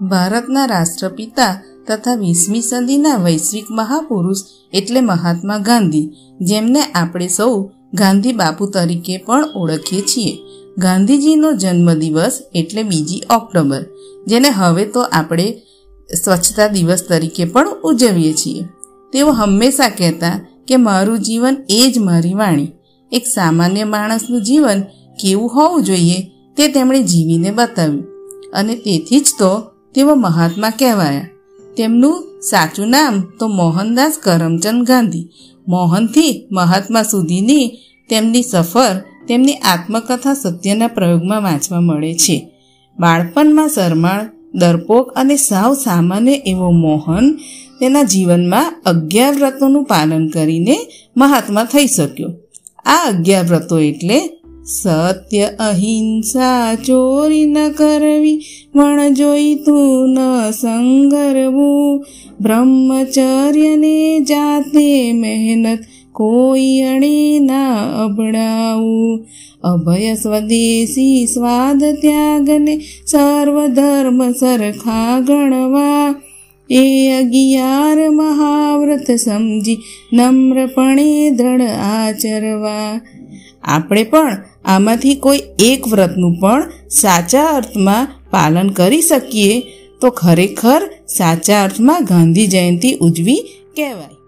ભારતના રાષ્ટ્રપિતા તથા વીસમી સદીના વૈશ્વિક મહાપુરુષ એટલે મહાત્મા ગાંધી, જેમને આપણે સૌ ગાંધી બાપુ તરીકે પણ ઓળખીએ છીએ. ગાંધીજીનો જન્મદિવસ એટલે બીજી ઓક્ટોબર, જેને હવે તો આપણે સ્વચ્છતા દિવસ તરીકે પણ ઉજવીએ છીએ. તેઓ હંમેશા કહેતા કે મારું જીવન એ જ મારી વાણી. એક સામાન્ય માણસનું જીવન કેવું હોવું જોઈએ તે તેમણે જીવીને બતાવ્યું. અને તેથી જ તો તેઓ મહાત્મા કહેવાયા. તેમનું સાચું નામ તો મોહનદાસ કરમચંદ ગાંધી. મોહનથી મહાત્મા સુધીની તેમની સફર તેમની આત્મકથા સત્યના પ્રયોગમાં વાંચવા મળે છે. બાળપણમાં શરમાળ, દરપોક અને સાવ સામાન્ય એવો મોહન તેના જીવનમાં અગિયાર વ્રતોનું પાલન કરીને મહાત્મા થઈ શક્યો. આ અગિયાર વ્રતો એટલે સત્ય અહિંસા ચોરી ન કરવી વણ જોઈતું ન સંગરવું. બ્રહ્મચર્યને જાતે મહેનત કોઈ અણે ના અબડાવું. અભય સ્વદેશી સ્વાદ ત્યાગને સર્વધર્મ સરખા ગણવા. એ અગિયાર મહાવ્રત સમજી નમ્રપણે દ્રઢ આચરવા. આપણે પણ આમાંથી કોઈ એક વ્રતનું પણ સાચા અર્થમાં પાલન કરી શકીએ તો ખરેખર સાચા અર્થમાં ગાંધી જયંતિ ઉજવી કહેવાય.